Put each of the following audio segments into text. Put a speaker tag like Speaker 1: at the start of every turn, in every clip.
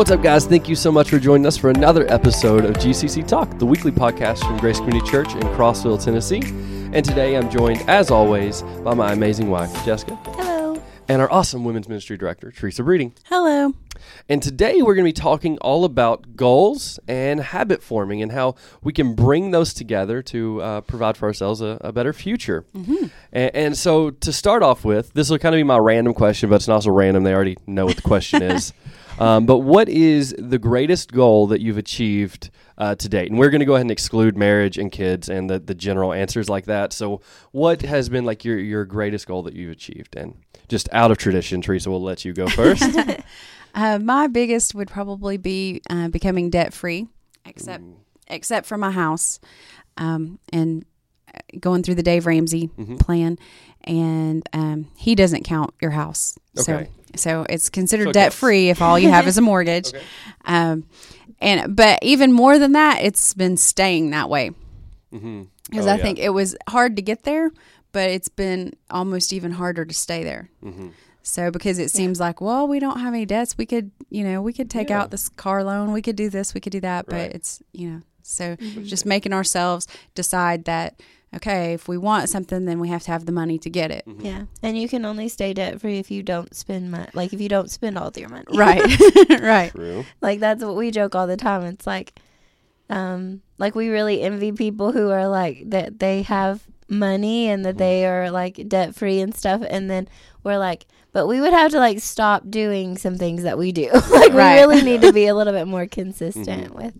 Speaker 1: What's up, guys? Thank you so much for joining us for another episode of GCC Talk, the weekly podcast from Grace Community Church in Crossville, Tennessee. And today I'm joined, as always, by my amazing wife, Jessica,
Speaker 2: Hello.
Speaker 1: and our awesome women's ministry director, Teresa Breeding.
Speaker 2: Hello.
Speaker 1: And today we're going to be talking all about goals and habit forming and how we can bring those together to uh, provide for ourselves a, a better future. And, and so to start off with, this will kind of be my random question, but it's not so random. They already know what the question is. Um, but what is the greatest goal that you've achieved uh, to date? And we're going to go ahead and exclude marriage and kids and the, the general answers like that. So, what has been like your, your greatest goal that you've achieved? And just out of tradition, Teresa, we'll let you go first.
Speaker 3: Uh, my biggest would probably be uh, becoming debt free, except except for my house, um, and uh, going through the Dave Ramsey
Speaker 1: Mhm.
Speaker 3: plan, and um, he doesn't count your house,
Speaker 1: Okay.
Speaker 3: so so it's considered
Speaker 1: So it
Speaker 3: debt free if all you have is a mortgage.
Speaker 1: Okay.
Speaker 3: Um, and but even more than that, it's been staying that way
Speaker 1: Mm-hmm.
Speaker 3: because I think it was hard to get there, but it's been almost even harder to stay there.
Speaker 1: Mm-hmm.
Speaker 3: So because it seems like, well, we don't have any debts, we could, you know, we could take
Speaker 1: Yeah.
Speaker 3: out this car loan, we could do this, we could do that, but
Speaker 1: Right.
Speaker 3: it's, you know, so just making ourselves decide that okay, if we want something, then we have to have the money to get it.
Speaker 1: Mm-hmm.
Speaker 2: Yeah, and you can only stay debt free if you don't spend money. Like if you don't spend all of your money.
Speaker 3: Right. right.
Speaker 1: True.
Speaker 2: like that's what we joke all the time. It's like, um, like we really envy people who are like that they have money and that they are like debt free and stuff, and then we're like, but we would have to like stop doing some things that we do. like
Speaker 3: Right.
Speaker 2: we really need to be a little bit more consistent with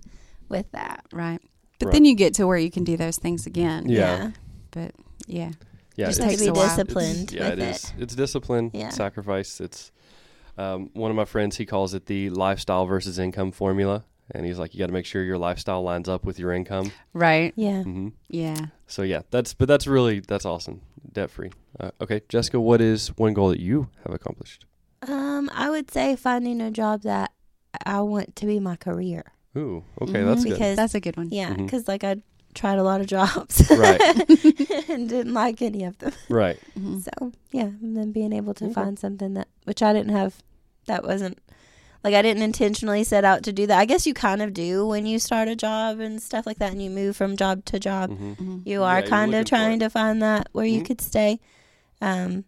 Speaker 2: with that.
Speaker 3: Right. But
Speaker 1: Right.
Speaker 3: then you get to where you can do those things again.
Speaker 1: Yeah.
Speaker 3: But yeah.
Speaker 1: Yeah.
Speaker 2: Just
Speaker 1: it's-
Speaker 2: have to
Speaker 3: takes
Speaker 2: be
Speaker 3: a while.
Speaker 2: disciplined
Speaker 1: yeah,
Speaker 2: with
Speaker 1: it
Speaker 2: it.
Speaker 1: is. It's discipline,
Speaker 2: Yeah.
Speaker 1: sacrifice. It's um, one of my friends. He calls it the lifestyle versus income formula, and he's like, you got to make sure your lifestyle lines up with your income.
Speaker 3: Right.
Speaker 2: Yeah.
Speaker 1: Mm-hmm.
Speaker 3: Yeah.
Speaker 1: So yeah, that's but that's really that's awesome. Debt free. Uh, okay, Jessica, what is one goal that you have accomplished?
Speaker 2: Um, I would say finding a job that I want to be my career.
Speaker 1: Ooh, okay,
Speaker 3: Mhm.
Speaker 1: that's good.
Speaker 2: because
Speaker 3: That's a good one.
Speaker 2: yeah, because like I tried a lot of jobs,
Speaker 1: Right.
Speaker 2: and didn't like any of them.
Speaker 1: Right.
Speaker 3: Mhm.
Speaker 2: So yeah, and then being able to
Speaker 1: Okay.
Speaker 2: find something that which I didn't have, that wasn't like I didn't intentionally set out to do that. I guess you kind of do when you start a job and stuff like that, and you move from job to job.
Speaker 1: hmm
Speaker 3: Mhm.
Speaker 2: You are
Speaker 1: you're
Speaker 2: kind of trying to find that where you
Speaker 1: Mhm.
Speaker 2: could stay. Um,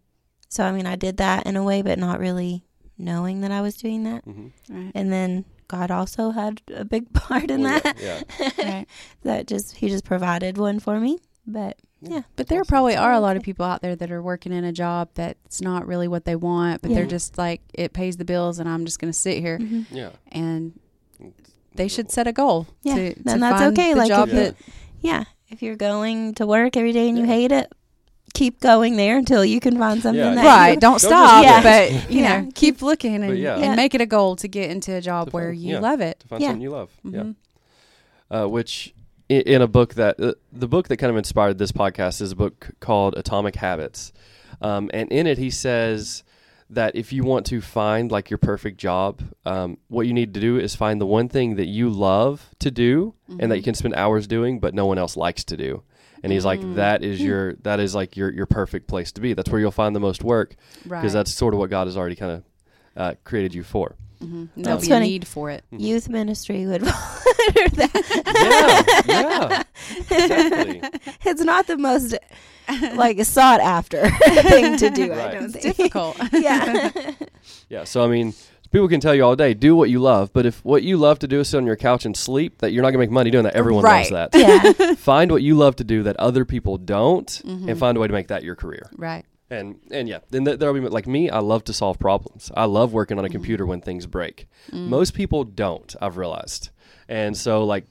Speaker 2: so I mean, I did that in a way, but not really knowing that I was doing that.
Speaker 1: hmm
Speaker 3: Right.
Speaker 2: And then God also had a big part in
Speaker 1: Well,
Speaker 2: that.
Speaker 1: yeah,
Speaker 3: Right.
Speaker 2: that just He just provided one for me. But yeah,
Speaker 3: But there
Speaker 1: awesome.
Speaker 3: probably are a lot of people out there that are working in a job that's not really what they want, but
Speaker 2: Yeah.
Speaker 3: they're just like, it pays the bills and I'm just going to sit here.
Speaker 2: Mhm.
Speaker 1: Yeah.
Speaker 3: And they should set a goal.
Speaker 2: Yeah,
Speaker 3: to, to
Speaker 2: and that's
Speaker 3: find
Speaker 2: okay,
Speaker 3: The
Speaker 2: like,
Speaker 3: job
Speaker 1: if-
Speaker 3: that,
Speaker 2: yeah. If you're going to work every day and you hate it, keep going there until you can find something
Speaker 1: Yeah,
Speaker 2: that
Speaker 3: right.
Speaker 2: you-
Speaker 3: Don't,
Speaker 1: just
Speaker 3: stop,
Speaker 2: quit.
Speaker 3: but you
Speaker 2: Yeah.
Speaker 3: know, keep looking and,
Speaker 1: yeah.
Speaker 3: and make it a goal to get into a job
Speaker 1: To
Speaker 3: where
Speaker 1: find-
Speaker 3: you
Speaker 1: yeah.
Speaker 3: love it.
Speaker 1: to find
Speaker 2: Yeah.
Speaker 1: something you love. Yeah.
Speaker 3: Mhm.
Speaker 1: uh, which in, a book that uh, the book that kind of inspired this podcast is a book called Atomic Habits, um, and in it he says that if you want to find like your perfect job, um, what you need to do is find the one thing that you love to do and that you can spend hours doing, but no one else likes to do. And he's like,
Speaker 3: Mm.
Speaker 1: that is your that is like your your perfect place to be. That's where you'll find the most work
Speaker 3: Right.
Speaker 1: because that's sort of what God has already kind of uh, created you for.
Speaker 3: Mhm. There'll
Speaker 2: That's
Speaker 3: be a
Speaker 2: funny.
Speaker 3: need for it.
Speaker 2: youth ministry would honor
Speaker 1: Yeah,
Speaker 2: that.
Speaker 1: yeah, exactly.
Speaker 2: It's not the most like sought after thing to do. I don't
Speaker 3: It's
Speaker 2: think.
Speaker 3: difficult.
Speaker 2: yeah.
Speaker 1: Yeah, so I mean, people can tell you all day, do what you love, but if what you love to do is sit on your couch and sleep, that you're not gonna make money doing that. Everyone
Speaker 3: Right.
Speaker 1: loves that.
Speaker 2: yeah.
Speaker 1: find what you love to do that other people don't,
Speaker 3: Mhm.
Speaker 1: and find a way to make that your career.
Speaker 3: Right.
Speaker 1: And and yeah, then th- there'll be like me. I love to solve problems. I love working on a computer when things break.
Speaker 3: Mm.
Speaker 1: Most people don't. I've realized, and so like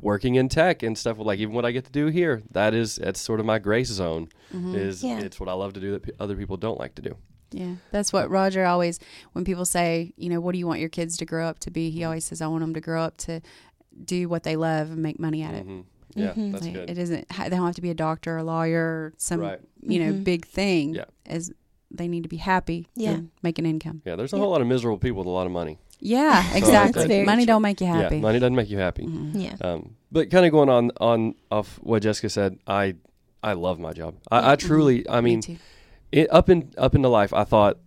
Speaker 1: working in tech and stuff. Like even what I get to do here, that is that's sort of my grace zone.
Speaker 3: Mhm.
Speaker 1: Is
Speaker 2: Yeah.
Speaker 1: it's what I love to do that p- other people don't like to do.
Speaker 3: Yeah, that's what Roger always. When people say, you know, what do you want your kids to grow up to be? He always says, I want them to grow up to do what they love and make money at it.
Speaker 1: Mhm. Yeah,
Speaker 2: Mhm.
Speaker 1: that's
Speaker 3: Like,
Speaker 1: good.
Speaker 3: It isn't. They don't have to be a doctor a lawyer some,
Speaker 1: Right.
Speaker 3: you know,
Speaker 2: Mhm.
Speaker 3: big thing.
Speaker 1: Yeah.
Speaker 3: As they need to be happy.
Speaker 2: Yeah.
Speaker 3: and make an income.
Speaker 1: Yeah, there's a
Speaker 2: Yeah.
Speaker 1: whole lot of miserable people with a lot of money.
Speaker 3: Yeah,
Speaker 1: So
Speaker 3: exactly.
Speaker 2: That's
Speaker 3: Money
Speaker 2: true.
Speaker 3: don't make you happy.
Speaker 1: Yeah, money doesn't make you happy.
Speaker 3: Mhm.
Speaker 2: Yeah.
Speaker 1: Um, but kind of going on on off what Jessica said, I I love my job. I, I truly, I mean,
Speaker 3: Me
Speaker 1: it, up in up into life, I thought,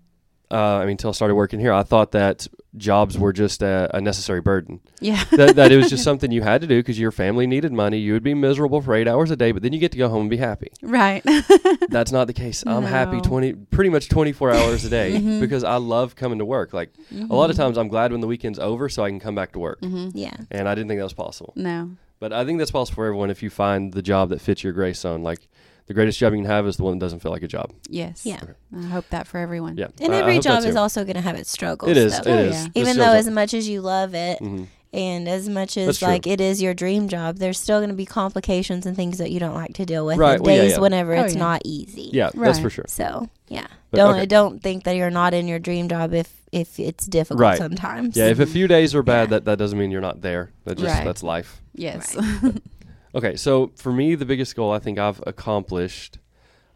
Speaker 1: uh, I mean, until I started working here, I thought that jobs were just a, a necessary burden.
Speaker 3: Yeah.
Speaker 1: that, that it was just something you had to do because your family needed money. You would be miserable for eight hours a day, but then you get to go home and be happy.
Speaker 3: right.
Speaker 1: That's not the case. I'm happy twenty, pretty much twenty four hours a day
Speaker 3: Mhm.
Speaker 1: because I love coming to work. Like a lot of times, I'm glad when the weekend's over so I can come back to work.
Speaker 3: hmm
Speaker 2: Yeah.
Speaker 1: And I didn't think that was possible,
Speaker 3: No.
Speaker 1: but I think that's possible for everyone if you find the job that fits your gray zone. Like the greatest job you can have is the one that doesn't feel like a job.
Speaker 3: Yes.
Speaker 2: Yeah.
Speaker 3: I hope that for everyone.
Speaker 1: Yeah,
Speaker 2: And
Speaker 1: I- I
Speaker 2: every
Speaker 1: hope that
Speaker 2: job is
Speaker 1: too.
Speaker 2: also going to have its struggles.
Speaker 1: It is.
Speaker 2: though.
Speaker 1: It
Speaker 3: Oh,
Speaker 1: is.
Speaker 3: yeah.
Speaker 1: Just
Speaker 2: Even
Speaker 1: feels
Speaker 2: though,
Speaker 1: like-
Speaker 2: as much as you love it,
Speaker 1: Mhm.
Speaker 2: and as much
Speaker 1: That's
Speaker 2: as
Speaker 1: true.
Speaker 2: like it is your dream job, there's still going to be complications and things that you don't like to deal with.
Speaker 1: Right,
Speaker 2: and
Speaker 1: well, yeah,
Speaker 2: days
Speaker 1: yeah.
Speaker 2: whenever
Speaker 3: Oh,
Speaker 2: it's
Speaker 3: yeah.
Speaker 2: not easy.
Speaker 1: yeah, that's for
Speaker 3: Right.
Speaker 1: sure.
Speaker 2: So yeah,
Speaker 1: But,
Speaker 2: don't
Speaker 1: okay.
Speaker 2: don't think that you're not in your dream job if if it's difficult
Speaker 1: Right.
Speaker 2: sometimes.
Speaker 1: Yeah, if a few days are bad,
Speaker 2: Yeah.
Speaker 1: that, that doesn't mean you're not there. That just
Speaker 3: Right.
Speaker 1: that's life.
Speaker 3: Yes.
Speaker 1: Okay, so for me, the biggest goal I think I've accomplished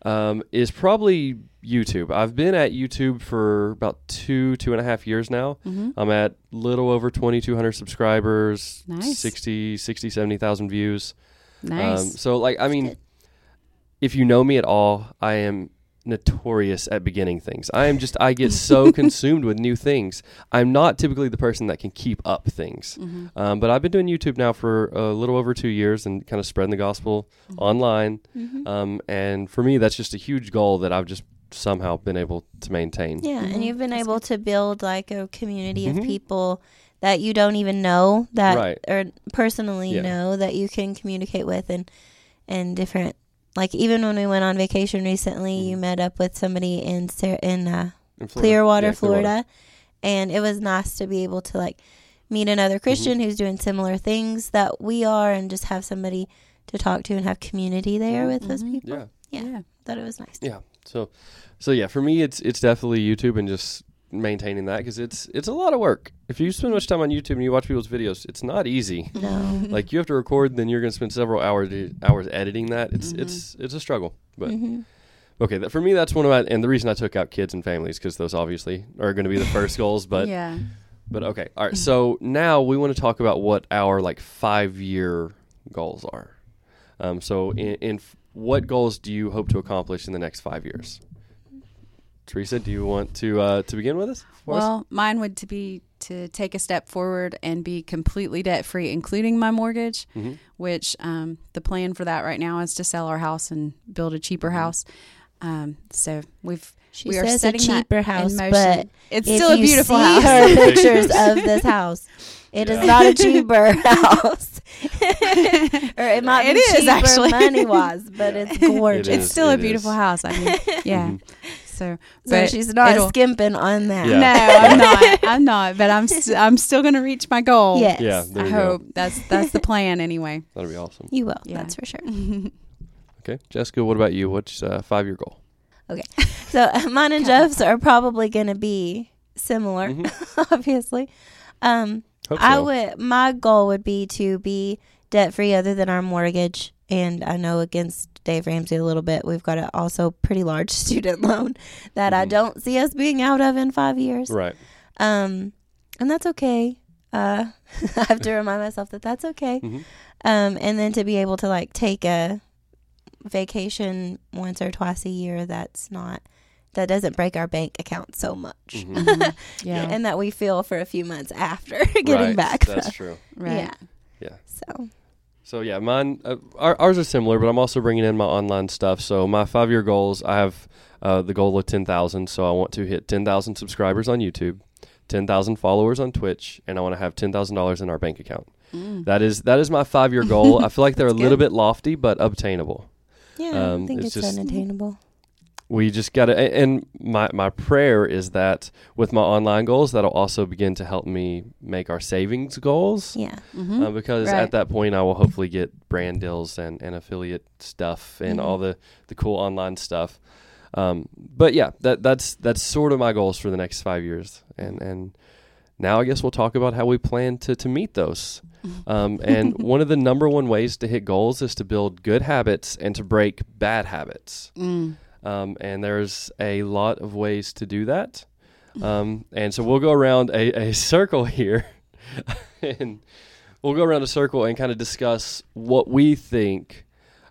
Speaker 1: um, is probably YouTube. I've been at YouTube for about two, two and a half years now.
Speaker 3: hmm
Speaker 1: I'm at little over 2,200 subscribers,
Speaker 3: Nice.
Speaker 1: 60, 60, 70,000 views.
Speaker 3: Nice.
Speaker 1: Um, so, like, I mean, if you know me at all, I am notorious at beginning things. I am just, I get so consumed with new things. I'm not typically the person that can keep up things.
Speaker 3: hmm
Speaker 1: Um, but I've been doing YouTube now for a little over two years and kind of spreading the gospel online.
Speaker 2: Mhm.
Speaker 1: Um, and for me, that's just a huge goal that I've just somehow been able to maintain.
Speaker 2: Yeah, and you've been able to build like a community of people that you don't even know that
Speaker 1: Right.
Speaker 2: or personally
Speaker 1: Yeah.
Speaker 2: know that you can communicate with and and different like even when we went on vacation recently, you
Speaker 1: Mhm.
Speaker 2: met up with somebody in Sar- in uh,
Speaker 1: In Florida.
Speaker 2: Clearwater,
Speaker 1: Yeah,
Speaker 2: Florida, and it was nice to be able to like meet another
Speaker 1: Mm-hmm.
Speaker 2: Christian who's doing similar things that we are, and just have somebody to talk to and have community there with those
Speaker 3: Mhm.
Speaker 2: people.
Speaker 1: Yeah.
Speaker 2: Yeah.
Speaker 3: Yeah.
Speaker 2: Thought it was nice.
Speaker 1: Yeah. So, so yeah, for me, it's it's definitely YouTube and just maintaining that because it's it's a lot of work. If you spend much time on YouTube and you watch people's videos, it's not easy.
Speaker 2: No.
Speaker 1: like you have to record, then you're going to spend several hours hours editing that. It's
Speaker 3: Mhm.
Speaker 1: it's it's a struggle. But
Speaker 2: Mhm.
Speaker 1: okay, that, for me, that's one of my and the reason I took out kids and families because those obviously are going to be the first goals. But
Speaker 3: yeah.
Speaker 1: But okay, all right. So now we want to talk about what our like five year goals are. Um, so in, in f- what goals do you hope to accomplish in the next five years? Teresa, do you want to uh, to begin with us? for us?
Speaker 3: Well, mine would to be to take a step forward and be completely debt free, including my mortgage.
Speaker 1: Mhm.
Speaker 3: Which um, the plan for that right now is to sell our house and build a cheaper
Speaker 1: Mm-hmm.
Speaker 3: house. Um, so we've
Speaker 2: She
Speaker 3: we are
Speaker 2: says a
Speaker 3: setting that
Speaker 2: cheaper house,
Speaker 3: motion.
Speaker 2: but
Speaker 3: it's
Speaker 2: if
Speaker 3: still a
Speaker 2: you
Speaker 3: beautiful
Speaker 2: see
Speaker 3: house.
Speaker 2: her pictures of this house, it is
Speaker 1: Yeah.
Speaker 2: not a cheaper house, or it might
Speaker 3: It
Speaker 2: be
Speaker 3: is,
Speaker 2: cheaper
Speaker 3: actually.
Speaker 2: money wise, but it's gorgeous.
Speaker 1: It
Speaker 3: it's
Speaker 1: is,
Speaker 3: still a beautiful
Speaker 1: is.
Speaker 3: house. I mean, yeah.
Speaker 1: Mhm.
Speaker 3: So,
Speaker 2: So she's not skimping on that.
Speaker 1: Yeah.
Speaker 3: No, I'm not. I'm not. But I'm st- I'm still going to reach my goal.
Speaker 2: Yes.
Speaker 1: Yeah, there
Speaker 3: I
Speaker 1: you
Speaker 3: hope
Speaker 1: go.
Speaker 3: that's that's the plan anyway.
Speaker 1: That'll be awesome.
Speaker 2: You will.
Speaker 3: Yeah.
Speaker 2: That's for sure.
Speaker 1: Okay, Jessica, what about you? What's uh, five year goal?
Speaker 2: Okay, so uh, mine and Jeff's are probably going to be similar,
Speaker 1: Mhm.
Speaker 2: obviously. Um,
Speaker 1: Hope
Speaker 2: I
Speaker 1: so.
Speaker 2: would. My goal would be to be debt free, other than our mortgage. And I know against Dave Ramsey a little bit, we've got a also pretty large student loan that I
Speaker 1: Mhm.
Speaker 2: don't see us being out of in five years.
Speaker 1: Right.
Speaker 2: Um, and that's okay. Uh, I have to remind myself that that's okay.
Speaker 1: Mhm.
Speaker 2: Um, and then to be able to like take a vacation once or twice a year that's not that doesn't break our bank account so much.
Speaker 1: Mhm.
Speaker 3: Yeah.
Speaker 2: and that we feel for a few months after getting
Speaker 1: right.
Speaker 2: back.
Speaker 1: That's
Speaker 2: from.
Speaker 1: true.
Speaker 3: Right.
Speaker 2: Yeah.
Speaker 1: Yeah.
Speaker 2: So
Speaker 1: So yeah, mine uh, ours are similar, but I'm also bringing in my online stuff. So my five year goals, I have uh, the goal of ten thousand. So I want to hit ten thousand subscribers on YouTube, ten thousand followers on Twitch, and I want to have ten thousand dollars in our bank account.
Speaker 3: Mm.
Speaker 1: That is that is my five year goal. I feel like they're a little
Speaker 3: good.
Speaker 1: bit lofty, but obtainable.
Speaker 2: yeah,
Speaker 1: Um,
Speaker 2: I think
Speaker 1: it's
Speaker 2: it's,
Speaker 1: just-
Speaker 2: unattainable.
Speaker 1: We just got to, and my my prayer is that with my online goals, that'll also begin to help me make our savings goals.
Speaker 2: Yeah.
Speaker 3: Mhm.
Speaker 1: Uh, because
Speaker 3: Right.
Speaker 1: at that point I will hopefully get brand deals and, and affiliate stuff and
Speaker 2: Mhm.
Speaker 1: all the, the cool online stuff. Um, but yeah, that that's that's sort of my goals for the next five years. And and now I guess we'll talk about how we plan to, to meet those. Um, and one of the number one ways to hit goals is to build good habits and to break bad habits.
Speaker 3: Mm.
Speaker 1: Um, and there's a lot of ways to do that. Um, and so we'll go around a, a circle here and we'll go around a circle and kind of discuss what we think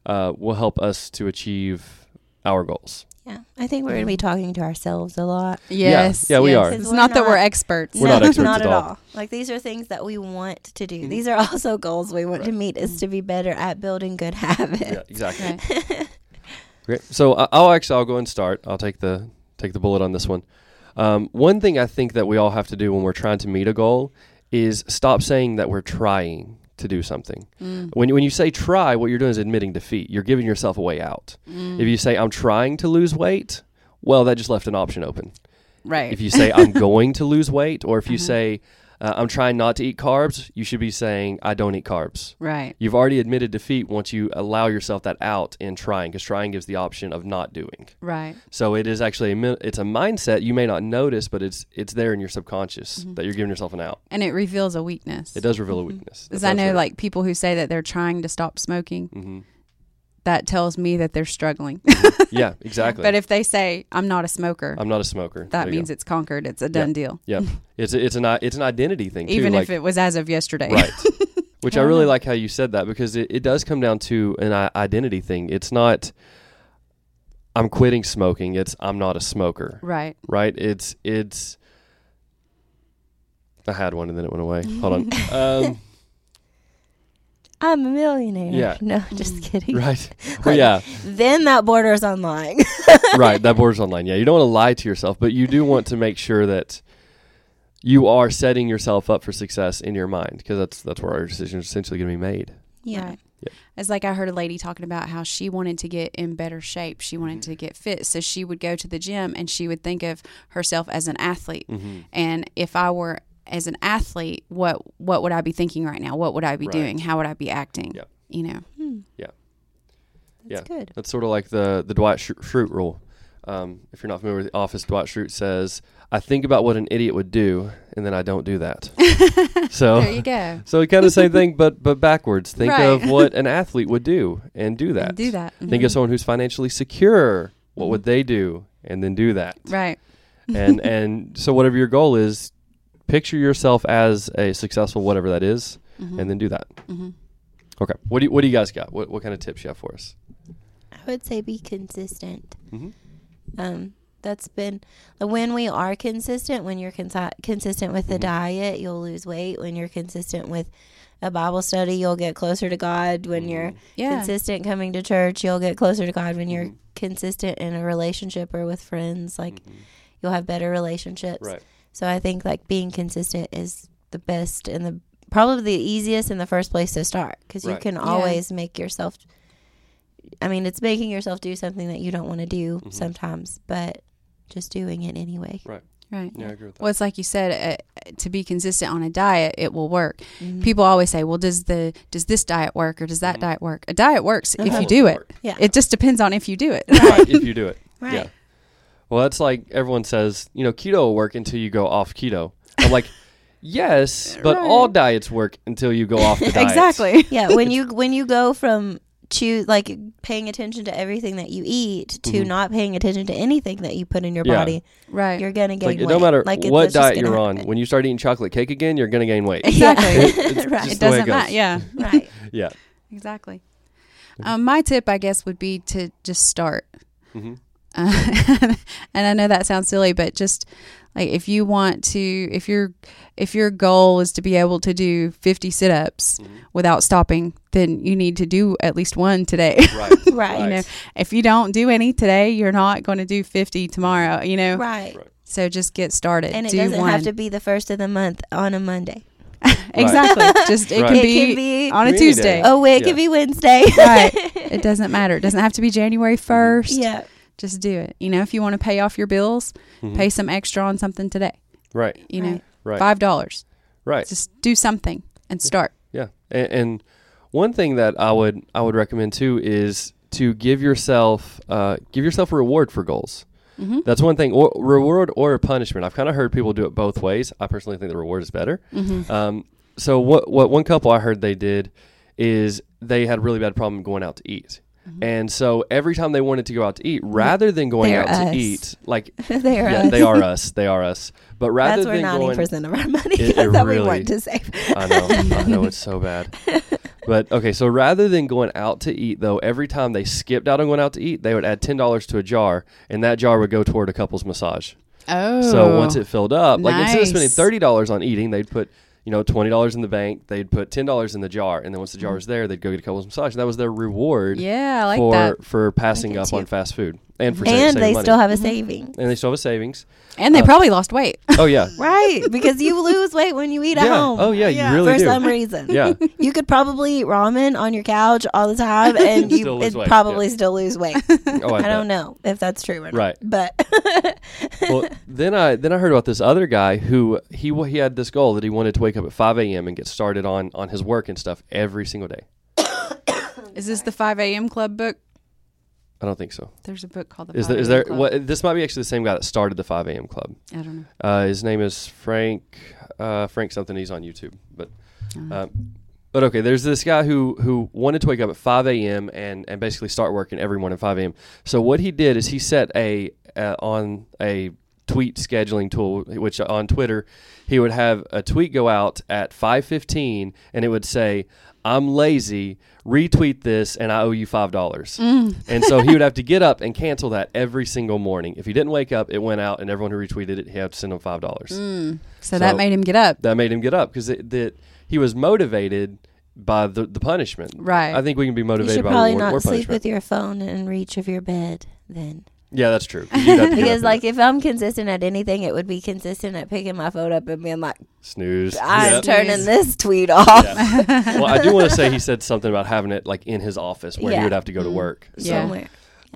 Speaker 1: uh, will help us to achieve our goals.
Speaker 2: Yeah, I think we're going to be talking to ourselves a lot.
Speaker 3: Yes.
Speaker 1: Yeah, we
Speaker 3: yes.
Speaker 1: are.
Speaker 3: It's
Speaker 2: Because
Speaker 3: not that we're
Speaker 2: not-
Speaker 3: experts.
Speaker 1: We're not experts
Speaker 2: not
Speaker 1: at
Speaker 2: at
Speaker 1: all.
Speaker 2: all. Like these are things that we want to do.
Speaker 1: Mhm.
Speaker 2: These are also goals we want to meet is to be better at building good habits.
Speaker 1: Yeah, exactly.
Speaker 3: Right.
Speaker 1: Great. So I- I'll actually I'll go and start. I'll take the take the bullet on this one. Um, one thing I think that we all have to do when we're trying to meet a goal is stop saying that we're trying to do something.
Speaker 3: Mm.
Speaker 1: When when you say try, what you're doing is admitting defeat. You're giving yourself a way out.
Speaker 3: Mm.
Speaker 1: If you say I'm trying to lose weight, well, that just left an option open.
Speaker 3: right.
Speaker 1: If you say I'm going to lose weight, or if you
Speaker 3: Uh-huh.
Speaker 1: say uh, I'm trying not to eat carbs, you should be saying I don't eat carbs.
Speaker 3: right.
Speaker 1: You've already admitted defeat once you allow yourself that out in trying, because trying gives the option of not doing.
Speaker 3: Right.
Speaker 1: So it is actually a it's a mindset you may not notice, but it's it's there in your subconscious
Speaker 3: Mhm.
Speaker 1: that you're giving yourself an out.
Speaker 3: And it reveals a weakness.
Speaker 1: It does reveal a
Speaker 2: Mhm.
Speaker 1: weakness.
Speaker 3: Because I know, like, people who say that they're trying to stop smoking,
Speaker 1: hmm
Speaker 3: that tells me that they're struggling.
Speaker 1: yeah, exactly.
Speaker 3: but if they say, I'm not a smoker,
Speaker 1: I'm not a smoker.
Speaker 3: that means it's conquered. It's a done deal.
Speaker 1: go. it's a, it's an it's an identity thing too.
Speaker 3: Even
Speaker 1: like,
Speaker 3: if it was as of yesterday.
Speaker 1: right. Which I really like how you said that because it, it does come down to an identity thing. It's not I'm quitting smoking. It's I'm not a smoker.
Speaker 3: right.
Speaker 1: right? It's it's. I had one and then it went away. Hold on. Um,
Speaker 2: I'm a millionaire.
Speaker 1: Yeah.
Speaker 2: No, just kidding.
Speaker 1: right. Well, yeah.
Speaker 2: Then that borders on lying.
Speaker 1: Right. That borders on lying. Yeah. You don't want to lie to yourself, but you do want to make sure that you are setting yourself up for success in your mind because that's that's where our decisions are essentially going to be made.
Speaker 2: yeah.
Speaker 3: Right. It's like I heard a lady talking about how she wanted to get in better shape. She wanted to get fit. So she would go to the gym and she would think of herself as an athlete.
Speaker 1: Mm-hmm.
Speaker 3: And if I were as an athlete, what what would I be thinking right now? What would I be
Speaker 1: Right.
Speaker 3: doing? How would I be acting?
Speaker 1: Yep.
Speaker 3: You know.
Speaker 2: Hmm.
Speaker 1: Yeah.
Speaker 2: That's good.
Speaker 1: That's sort of like the the Dwight Schrute rule. Um, if you're not familiar with The Office, Dwight Schrute says, "I think about what an idiot would do, and then I don't do that." so
Speaker 3: There you go.
Speaker 1: So kind of the same thing, but but backwards. Think
Speaker 3: Right.
Speaker 1: of what an athlete would do and do that.
Speaker 3: And do that.
Speaker 1: Think
Speaker 3: Mhm.
Speaker 1: of someone who's financially secure. What
Speaker 3: Mhm.
Speaker 1: would they do? And then do that.
Speaker 3: Right.
Speaker 1: And and so whatever your goal is, picture yourself as a successful whatever that is,
Speaker 3: Mhm.
Speaker 1: and then do that.
Speaker 3: Mhm.
Speaker 1: Okay. What do you, what do you guys got? What what kind of tips you have for us?
Speaker 2: I would say be consistent.
Speaker 1: Mm-hmm.
Speaker 2: Um, that's been when we are consistent. When you're consi- consistent with the
Speaker 1: Mhm.
Speaker 2: diet, you'll lose weight. When you're consistent with a Bible study, you'll get closer to God. When you're
Speaker 3: Yeah.
Speaker 2: consistent coming to church, you'll get closer to God. When you're
Speaker 1: Mhm.
Speaker 2: consistent in a relationship or with friends, like you'll have better relationships.
Speaker 1: right.
Speaker 2: So I think like being consistent is the best and the probably the easiest in the first place to start because you
Speaker 1: Right.
Speaker 2: can
Speaker 3: Yeah.
Speaker 2: always make yourself. I mean, it's making yourself do something that you don't want to do
Speaker 1: Mhm.
Speaker 2: sometimes, but just doing it anyway.
Speaker 3: Right. Right.
Speaker 1: Yeah, I agree with that.
Speaker 3: Well, it's like you said, uh, to be consistent on a diet, it will work.
Speaker 2: Mhm.
Speaker 3: People always say, "Well, does the does this diet work or does that
Speaker 1: Mhm.
Speaker 3: diet work?" A diet works if you do it.
Speaker 2: yeah,
Speaker 3: It just depends on if you do it.
Speaker 1: right. If you do it.
Speaker 2: right.
Speaker 1: Yeah. Well, that's like everyone says, you know, keto will work until you go off keto. I'm like, yes, but
Speaker 3: Right.
Speaker 1: all diets work until you go off the diet.
Speaker 3: exactly.
Speaker 2: yeah, when you when you go from choose like paying attention to everything that you eat to
Speaker 1: Mhm.
Speaker 2: not paying attention to anything that you put in your
Speaker 1: Yeah.
Speaker 2: body,
Speaker 3: Right.
Speaker 2: you're gonna gain
Speaker 1: like it
Speaker 2: weight.
Speaker 1: don't matter
Speaker 2: like
Speaker 1: what
Speaker 2: it's just
Speaker 1: diet
Speaker 2: gonna
Speaker 1: you're on.
Speaker 2: happen.
Speaker 1: When you start eating chocolate cake again, you're gonna gain weight.
Speaker 3: Exactly.
Speaker 1: It's
Speaker 2: right.
Speaker 1: just
Speaker 3: it
Speaker 1: the way
Speaker 3: doesn't
Speaker 1: it goes.
Speaker 3: matter. Yeah.
Speaker 2: right.
Speaker 1: Yeah.
Speaker 3: Exactly. Um, my tip, I guess, would be to just start.
Speaker 1: hmm
Speaker 3: Uh, and I know that sounds silly, but just like if you want to, if your if your goal is to be able to do 50 sit-ups
Speaker 1: Mhm.
Speaker 3: without stopping, then you need to do at least one today.
Speaker 1: Right.
Speaker 2: Right.
Speaker 3: you know, if you don't do any today, you're not going to do 50 tomorrow. You know,
Speaker 2: Right.
Speaker 1: Right.
Speaker 3: so just get started.
Speaker 2: And it
Speaker 3: do
Speaker 2: doesn't
Speaker 3: one.
Speaker 2: have to be the first of the month on a Monday.
Speaker 3: exactly. Just it
Speaker 1: Right.
Speaker 3: can
Speaker 2: It
Speaker 3: be
Speaker 2: can be
Speaker 3: on a Tuesday.
Speaker 1: day.
Speaker 2: oh wait, it
Speaker 1: Yeah.
Speaker 2: could be Wednesday.
Speaker 3: Right. It doesn't matter. It doesn't have to be January 1st.
Speaker 2: yeah.
Speaker 3: Just do it. You know, if you want to pay off your bills,
Speaker 1: Mhm.
Speaker 3: pay some extra on something today.
Speaker 1: Right.
Speaker 3: You know,
Speaker 2: Right.
Speaker 1: Right.
Speaker 3: five dollars.
Speaker 1: Right.
Speaker 3: Just do something and start.
Speaker 1: Yeah, and, and one thing that I would I would recommend too is to give yourself uh, give yourself a reward for goals.
Speaker 3: Mm-hmm.
Speaker 1: That's one thing. Or reward or punishment. I've kind of heard people do it both ways. I personally think the reward is better.
Speaker 3: Mm-hmm.
Speaker 1: Um, so what what one couple I heard they did is they had a really bad problem going out to eat.
Speaker 3: Mhm.
Speaker 1: And so every time they wanted to go out to eat, rather than going
Speaker 2: They're
Speaker 1: out
Speaker 2: us.
Speaker 1: to eat, like
Speaker 2: they are
Speaker 1: yeah,
Speaker 2: us.
Speaker 1: they are us, they are us. But rather
Speaker 2: That's where
Speaker 1: than
Speaker 2: ninety
Speaker 1: going,
Speaker 2: percent of our money
Speaker 1: It- it
Speaker 2: that
Speaker 1: really-
Speaker 2: we want to save.
Speaker 1: I know, I know it's so bad. But okay, so rather than going out to eat, though, every time they skipped out on going out to eat, they would add ten dollars to a jar, and that jar would go toward a couple's massage.
Speaker 3: Oh,
Speaker 1: So once it filled up, like instead of spending thirty dollars on eating, they'd put you know twenty dollars in the bank. They'd put ten dollars in the jar, and then once the jar was there, they'd go get a couple's massage, and that was their reward
Speaker 3: Mm. yeah, I like
Speaker 1: for
Speaker 3: that.
Speaker 1: for passing up
Speaker 2: too.
Speaker 1: on fast food and for sa-
Speaker 2: and
Speaker 1: saving
Speaker 2: they
Speaker 1: money.
Speaker 2: still have a
Speaker 3: Mm-hmm.
Speaker 2: saving.
Speaker 1: and they still have a savings.
Speaker 3: And they
Speaker 1: uh,
Speaker 3: probably lost weight.
Speaker 1: Oh yeah,
Speaker 2: Right, because you lose weight when you eat at
Speaker 1: yeah.
Speaker 2: home.
Speaker 1: Oh yeah, you really
Speaker 2: for
Speaker 1: do.
Speaker 2: some reason.
Speaker 1: yeah,
Speaker 2: You could probably eat ramen on your couch all the time, and you
Speaker 1: Still lose
Speaker 2: it'd
Speaker 1: weight,
Speaker 2: probably still lose weight.
Speaker 1: oh, I,
Speaker 2: I don't know if that's true or not.
Speaker 1: Right.
Speaker 2: But
Speaker 1: well, then I then I heard about this other guy who he wa- he had this goal that he wanted to wake up at 5 a.m. and get started on on his work and stuff every single day.
Speaker 3: Is this the 5 a.m. club book?
Speaker 1: I don't think so.
Speaker 3: There's a book called the.
Speaker 1: Is
Speaker 3: 5
Speaker 1: there is there what this might be actually the same guy that started the 5 a.m. club.
Speaker 3: I don't know.
Speaker 1: Uh, his name is Frank uh, Frank something. He's on YouTube, but
Speaker 3: Uh,
Speaker 1: um, but okay. There's this guy who who wanted to wake up at 5 a.m. and and basically start working every morning at 5 a.m. So what he did is he set a uh, on a tweet scheduling tool, which on Twitter he would have a tweet go out at 5:15, and it would say. I'm lazy. Retweet this, and I owe you five dollars.
Speaker 3: Mm.
Speaker 1: And so he would have to get up and cancel that every single morning. If he didn't wake up, it went out, and everyone who retweeted it, he had to send him five dollars.
Speaker 3: Mm. So,
Speaker 1: So-
Speaker 3: that made him get up.
Speaker 1: That made him get up because that he was motivated by the, the punishment.
Speaker 3: Right.
Speaker 1: I think we can be motivated
Speaker 2: you
Speaker 1: motivated
Speaker 2: should
Speaker 1: by
Speaker 2: probably
Speaker 1: reward or
Speaker 2: not sleep with your phone in reach of your bed then.
Speaker 1: Yeah, that's true. 'cause you'd have to get
Speaker 2: Because like if I'm consistent at anything, it would be consistent at picking my phone up and being like,
Speaker 1: snooze.
Speaker 2: I'm
Speaker 1: Yep.
Speaker 2: turning this tweet off
Speaker 1: Yeah. well, I do want to say he said something about having it like in his office where he would have to go to
Speaker 3: Mm.
Speaker 1: work. So-
Speaker 3: Yeah.
Speaker 2: somewhere.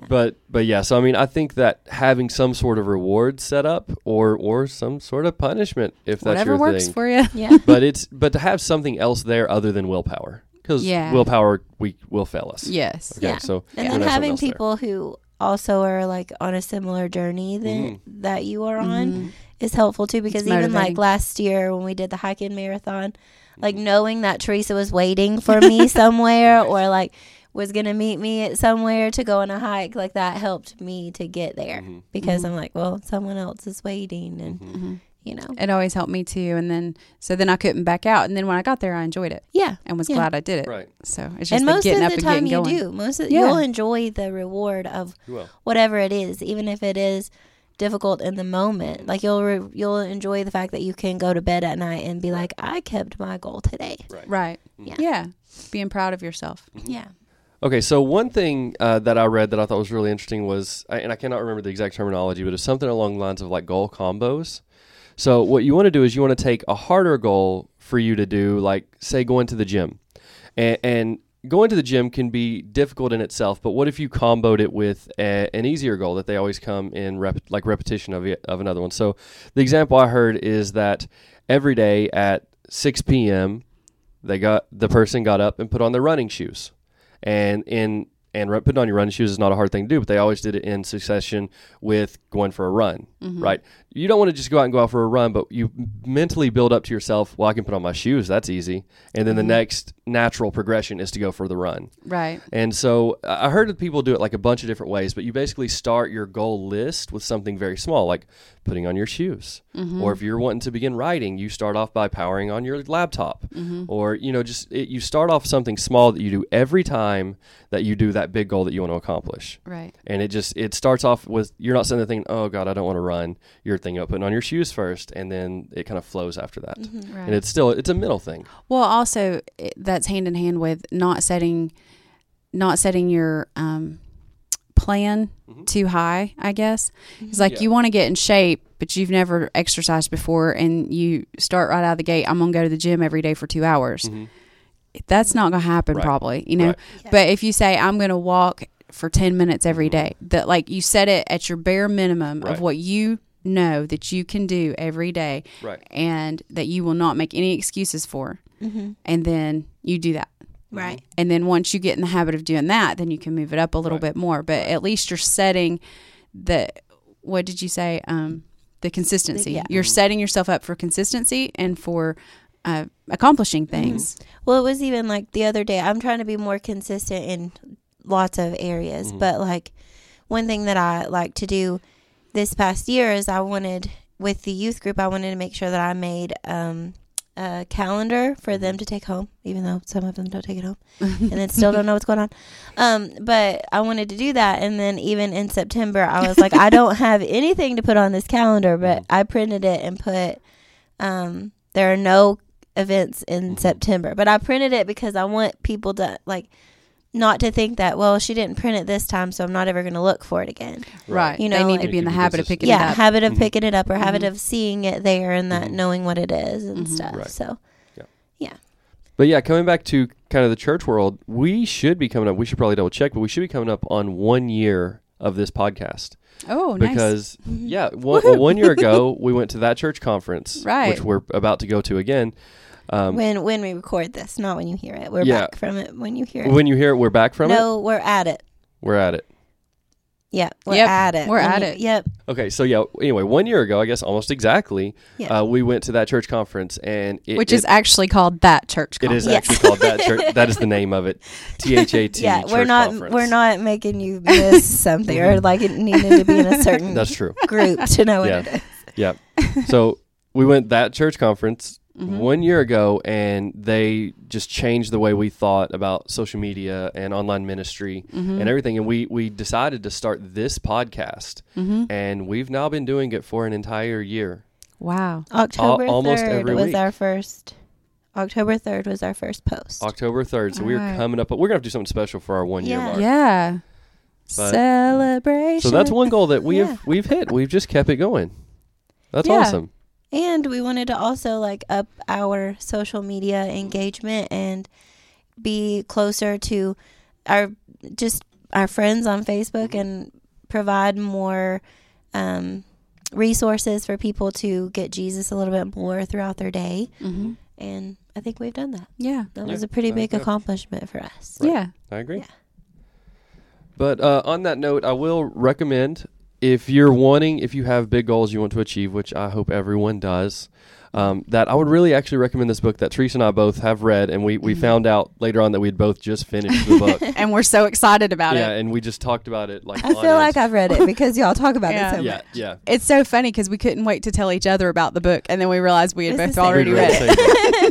Speaker 1: But but yeah, so I mean, I think that having some sort of reward set up or or some sort of punishment if that's
Speaker 3: Whatever
Speaker 1: your
Speaker 3: works
Speaker 1: thing.
Speaker 3: for you.
Speaker 2: Yeah.
Speaker 1: but it's but to have something else there other than willpower because
Speaker 3: Yeah.
Speaker 1: willpower we will fail us.
Speaker 3: Yes.
Speaker 1: Okay,
Speaker 2: Yeah.
Speaker 1: so
Speaker 2: And then having
Speaker 1: else there.
Speaker 2: people who also are like on a similar journey than that you are on
Speaker 3: Mhm.
Speaker 2: is helpful too because
Speaker 3: It's
Speaker 2: even like last year when we did the hiking marathon, like knowing that Teresa was waiting for me somewhere or like was gonna meet me at somewhere to go on a hike, like that helped me to get there
Speaker 1: Mhm.
Speaker 2: because
Speaker 3: Mhm.
Speaker 2: I'm like, well, someone else is waiting, and
Speaker 1: Mhm.
Speaker 3: Mhm.
Speaker 2: You know,
Speaker 3: It always helped me too. And then, so then I couldn't back out. And then when I got there, I enjoyed it
Speaker 2: yeah.
Speaker 3: and was
Speaker 2: Yeah.
Speaker 3: glad I did it.
Speaker 1: Right.
Speaker 3: So it's just
Speaker 2: And
Speaker 3: the
Speaker 2: most of
Speaker 3: getting up
Speaker 2: the
Speaker 3: and
Speaker 2: time
Speaker 3: getting
Speaker 2: you
Speaker 3: going.
Speaker 2: do. Most of,
Speaker 3: Yeah.
Speaker 2: you'll enjoy the reward of whatever it is, even if it is difficult in the moment. Like you'll re- you'll enjoy the fact that you can go to bed at night and be like, I kept my goal today.
Speaker 1: Right.
Speaker 3: Right.
Speaker 2: Yeah.
Speaker 3: Yeah. Being proud of yourself.
Speaker 2: Yeah.
Speaker 1: Okay, so one thing uh, that I read that I thought was really interesting was, and I cannot remember the exact terminology, but it's something along the lines of like goal combos. So what you want to do is you want to take a harder goal for you to do, like say going to the gym, and, and going to the gym can be difficult in itself. But what if you comboed it with a, an easier goal that they always come in rep, like repetition of of another one? So the example I heard is that every day at 6 p.m. they got the person got up and put on their running shoes and in and ru- putting on your running shoes is not a hard thing to do, but they always did it in succession with going for a run,
Speaker 3: Mhm.
Speaker 1: right? You don't want to just go out and go out for a run, but you mentally build up to yourself, well, I can put on my shoes, that's easy. And then
Speaker 3: Mhm.
Speaker 1: the next natural progression is to go for the run.
Speaker 3: Right.
Speaker 1: And so I heard that people do it like a bunch of different ways, but you basically start your goal list with something very small, like putting on your shoes.
Speaker 3: Mhm.
Speaker 1: Or if you're wanting to begin writing, you start off by powering on your laptop
Speaker 3: Mhm.
Speaker 1: or you know just it, you start off something small that you do every time that you do that big goal that you want to accomplish
Speaker 3: Right.
Speaker 1: and it just it starts off with you're not sitting there thinking oh god i don't want to run you're thinking about putting on your shoes first and then it kind of flows after that
Speaker 2: Mm-hmm.
Speaker 3: Right.
Speaker 1: and it's still it's a middle thing
Speaker 3: Well, also it, that's hand in hand with not setting, not setting your um, plan
Speaker 1: Mhm.
Speaker 3: too high. I guess it's like
Speaker 1: Yeah.
Speaker 3: you want to get in shape, but you've never exercised before, and you start right out of the gate. I'm gonna go to the gym every day for two hours.
Speaker 1: Mhm.
Speaker 3: That's not gonna happen,
Speaker 1: Right.
Speaker 3: probably. You know.
Speaker 1: Right.
Speaker 3: But if you say I'm gonna walk for ten minutes every
Speaker 1: Mhm.
Speaker 3: day, that like you set it at your bare minimum
Speaker 1: Right.
Speaker 3: of what you know that you can do every day,
Speaker 1: right
Speaker 3: and that you will not make any excuses for
Speaker 2: Mm-hmm.
Speaker 3: and then you do that.
Speaker 2: Right.
Speaker 3: And then once you get in the habit of doing that, then you can move it up a little
Speaker 1: Right.
Speaker 3: bit more. But at least you're setting the what did you say? Um, the consistency.
Speaker 2: yeah.
Speaker 3: You're setting yourself up for consistency and for uh, accomplishing things.
Speaker 2: Well, it was even like the other day. I'm trying to be more consistent in lots of areas,
Speaker 1: Mhm.
Speaker 2: but like one thing that I like to do this past year is I wanted with the youth group, I wanted to make sure that I made um, a calendar for them to take home, even though some of them don't take it home and then still don't know what's going on. Um, but I wanted to do that, and then even in September, I was like, I don't have anything to put on this calendar, but I printed it and put. Um, there are no events in September, but I printed it because I want people to like not to think that well she didn't print it this time, so I'm not ever going to look for it again.
Speaker 3: Right.
Speaker 2: You know they
Speaker 3: need
Speaker 2: like-
Speaker 3: to be in the habit of
Speaker 1: consistent.
Speaker 3: picking
Speaker 2: yeah,
Speaker 3: it up.
Speaker 2: habit of
Speaker 1: Mhm.
Speaker 2: picking it up or habit
Speaker 3: Mhm.
Speaker 2: of seeing it there and that
Speaker 1: Mhm.
Speaker 2: knowing what it is and
Speaker 3: Mhm.
Speaker 2: stuff.
Speaker 1: Right.
Speaker 2: So yeah.
Speaker 1: yeah But yeah, coming back to kind of the church world, we should be coming up. We should probably double check, but we should be coming up on one year of this podcast
Speaker 3: oh, nice.
Speaker 1: because
Speaker 2: Mhm.
Speaker 1: yeah, one, well, one year ago we went to that church conference,
Speaker 3: Right.
Speaker 1: which we're about to go to again. Um,
Speaker 2: when when we record this, not when you hear it. We're
Speaker 1: Yeah.
Speaker 2: back from it when you hear it.
Speaker 1: when you hear it, we're back from it.
Speaker 2: no, we're at it.
Speaker 1: We're at it.
Speaker 2: Yeah, we're
Speaker 3: Yep,
Speaker 2: at it.
Speaker 3: we're
Speaker 2: When
Speaker 3: at
Speaker 2: you-
Speaker 3: it.
Speaker 2: Yep.
Speaker 1: Okay, so yeah. Anyway, one year ago, I guess almost exactly,
Speaker 2: Yeah.
Speaker 1: uh, we went to that church conference, and it,
Speaker 3: Which
Speaker 1: it-
Speaker 3: is actually called that church
Speaker 1: it is
Speaker 3: conference.
Speaker 2: Yeah.
Speaker 1: actually called that church. That is the name of it. T H A T.
Speaker 2: yeah, we're not
Speaker 1: Conference.
Speaker 2: we're not making you miss something or like it needed to be in a certain
Speaker 1: That's true.
Speaker 2: group to know what
Speaker 1: Yeah.
Speaker 2: it is.
Speaker 1: Yeah. so we went that church conference
Speaker 3: Mhm.
Speaker 1: one year ago, and they just changed the way we thought about social media and online ministry
Speaker 3: Mhm.
Speaker 1: and everything. And we we decided to start this podcast,
Speaker 3: Mhm.
Speaker 1: and we've now been doing it for an entire year.
Speaker 3: Wow.
Speaker 2: October
Speaker 1: almost
Speaker 2: third
Speaker 1: every
Speaker 2: was
Speaker 1: week.
Speaker 2: our first. October third was our first post.
Speaker 1: October third. So we we're
Speaker 3: Alright.
Speaker 1: coming up. But we're gonna have to do something special for our one year
Speaker 2: Yeah.
Speaker 1: mark.
Speaker 3: Yeah.
Speaker 1: But-
Speaker 3: Celebration.
Speaker 1: So that's one goal that we
Speaker 2: Yeah.
Speaker 1: have we've hit. We've just kept it going. That's
Speaker 3: Yeah.
Speaker 1: awesome.
Speaker 2: And we wanted to also like up our social media engagement and be closer to our just our friends on Facebook and provide more um, resources for people to get Jesus a little bit more throughout their day.
Speaker 3: Mhm.
Speaker 2: And I think we've done that.
Speaker 3: Yeah.
Speaker 2: That
Speaker 1: Yeah,
Speaker 2: was a pretty big
Speaker 1: think
Speaker 2: accomplishment for us.
Speaker 1: Right.
Speaker 3: Yeah.
Speaker 1: I agree.
Speaker 2: Yeah.
Speaker 1: But uh, on that note, I will recommend if you're wanting, if you have big goals you want to achieve, which I hope everyone does, um, that I would really actually recommend this book that Teresa and I both have read, and we, we
Speaker 3: Mhm.
Speaker 1: found out later on that we had both just finished the book.
Speaker 3: And we're so excited about
Speaker 1: yeah,
Speaker 3: it.
Speaker 1: Yeah, and we just talked about it like.
Speaker 2: I
Speaker 1: on
Speaker 2: feel like. I've read it because y'all talk about
Speaker 3: Yeah.
Speaker 2: it so
Speaker 1: Yeah,
Speaker 2: much.
Speaker 1: yeah.
Speaker 3: It's so funny because we couldn't wait to tell each other about the book, and then we realized we had
Speaker 2: It's
Speaker 3: both already read
Speaker 1: read
Speaker 3: it.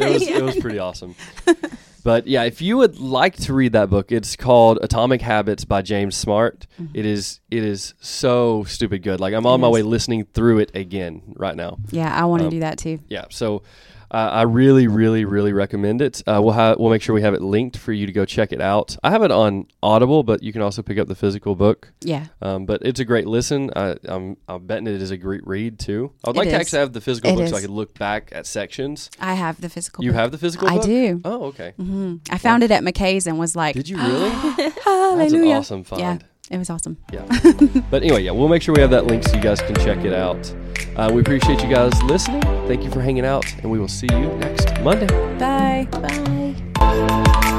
Speaker 1: the. It was, it was pretty awesome. But yeah, if you would like to read that book, it's called Atomic Habits by James Smart.
Speaker 3: Mhm.
Speaker 1: It is it is so stupid good. Like I'm on
Speaker 3: It
Speaker 1: my
Speaker 3: is.
Speaker 1: way listening through it again right now.
Speaker 3: Yeah, I want to
Speaker 1: Um,
Speaker 3: do that too.
Speaker 1: Yeah, so uh, I really, really, really recommend it. Uh, we'll have we'll make sure we have it linked for you to go check it out. I have it on Audible, but you can also pick up the physical book.
Speaker 3: Yeah.
Speaker 1: Um, but it's a great listen. I, I'm I'm betting it is a great read too. I would
Speaker 3: It
Speaker 1: like to actually have the physical
Speaker 3: It
Speaker 1: book so I
Speaker 3: is.
Speaker 1: could look back at sections.
Speaker 3: I have the physical. Book.
Speaker 1: You
Speaker 3: book.
Speaker 1: have the physical book?
Speaker 3: I
Speaker 1: book?
Speaker 3: do.
Speaker 1: Oh, okay.
Speaker 3: hmm I found it at McKay's and was like,
Speaker 1: Did you really? Hallelujah! That's an awesome find.
Speaker 3: Yeah. It was awesome.
Speaker 1: Yeah. but anyway, yeah, we'll make sure we have that link so you guys can check it out. Uh, we appreciate you guys listening. Thank you for hanging out, and we will see you next Monday.
Speaker 3: Bye.
Speaker 2: Bye.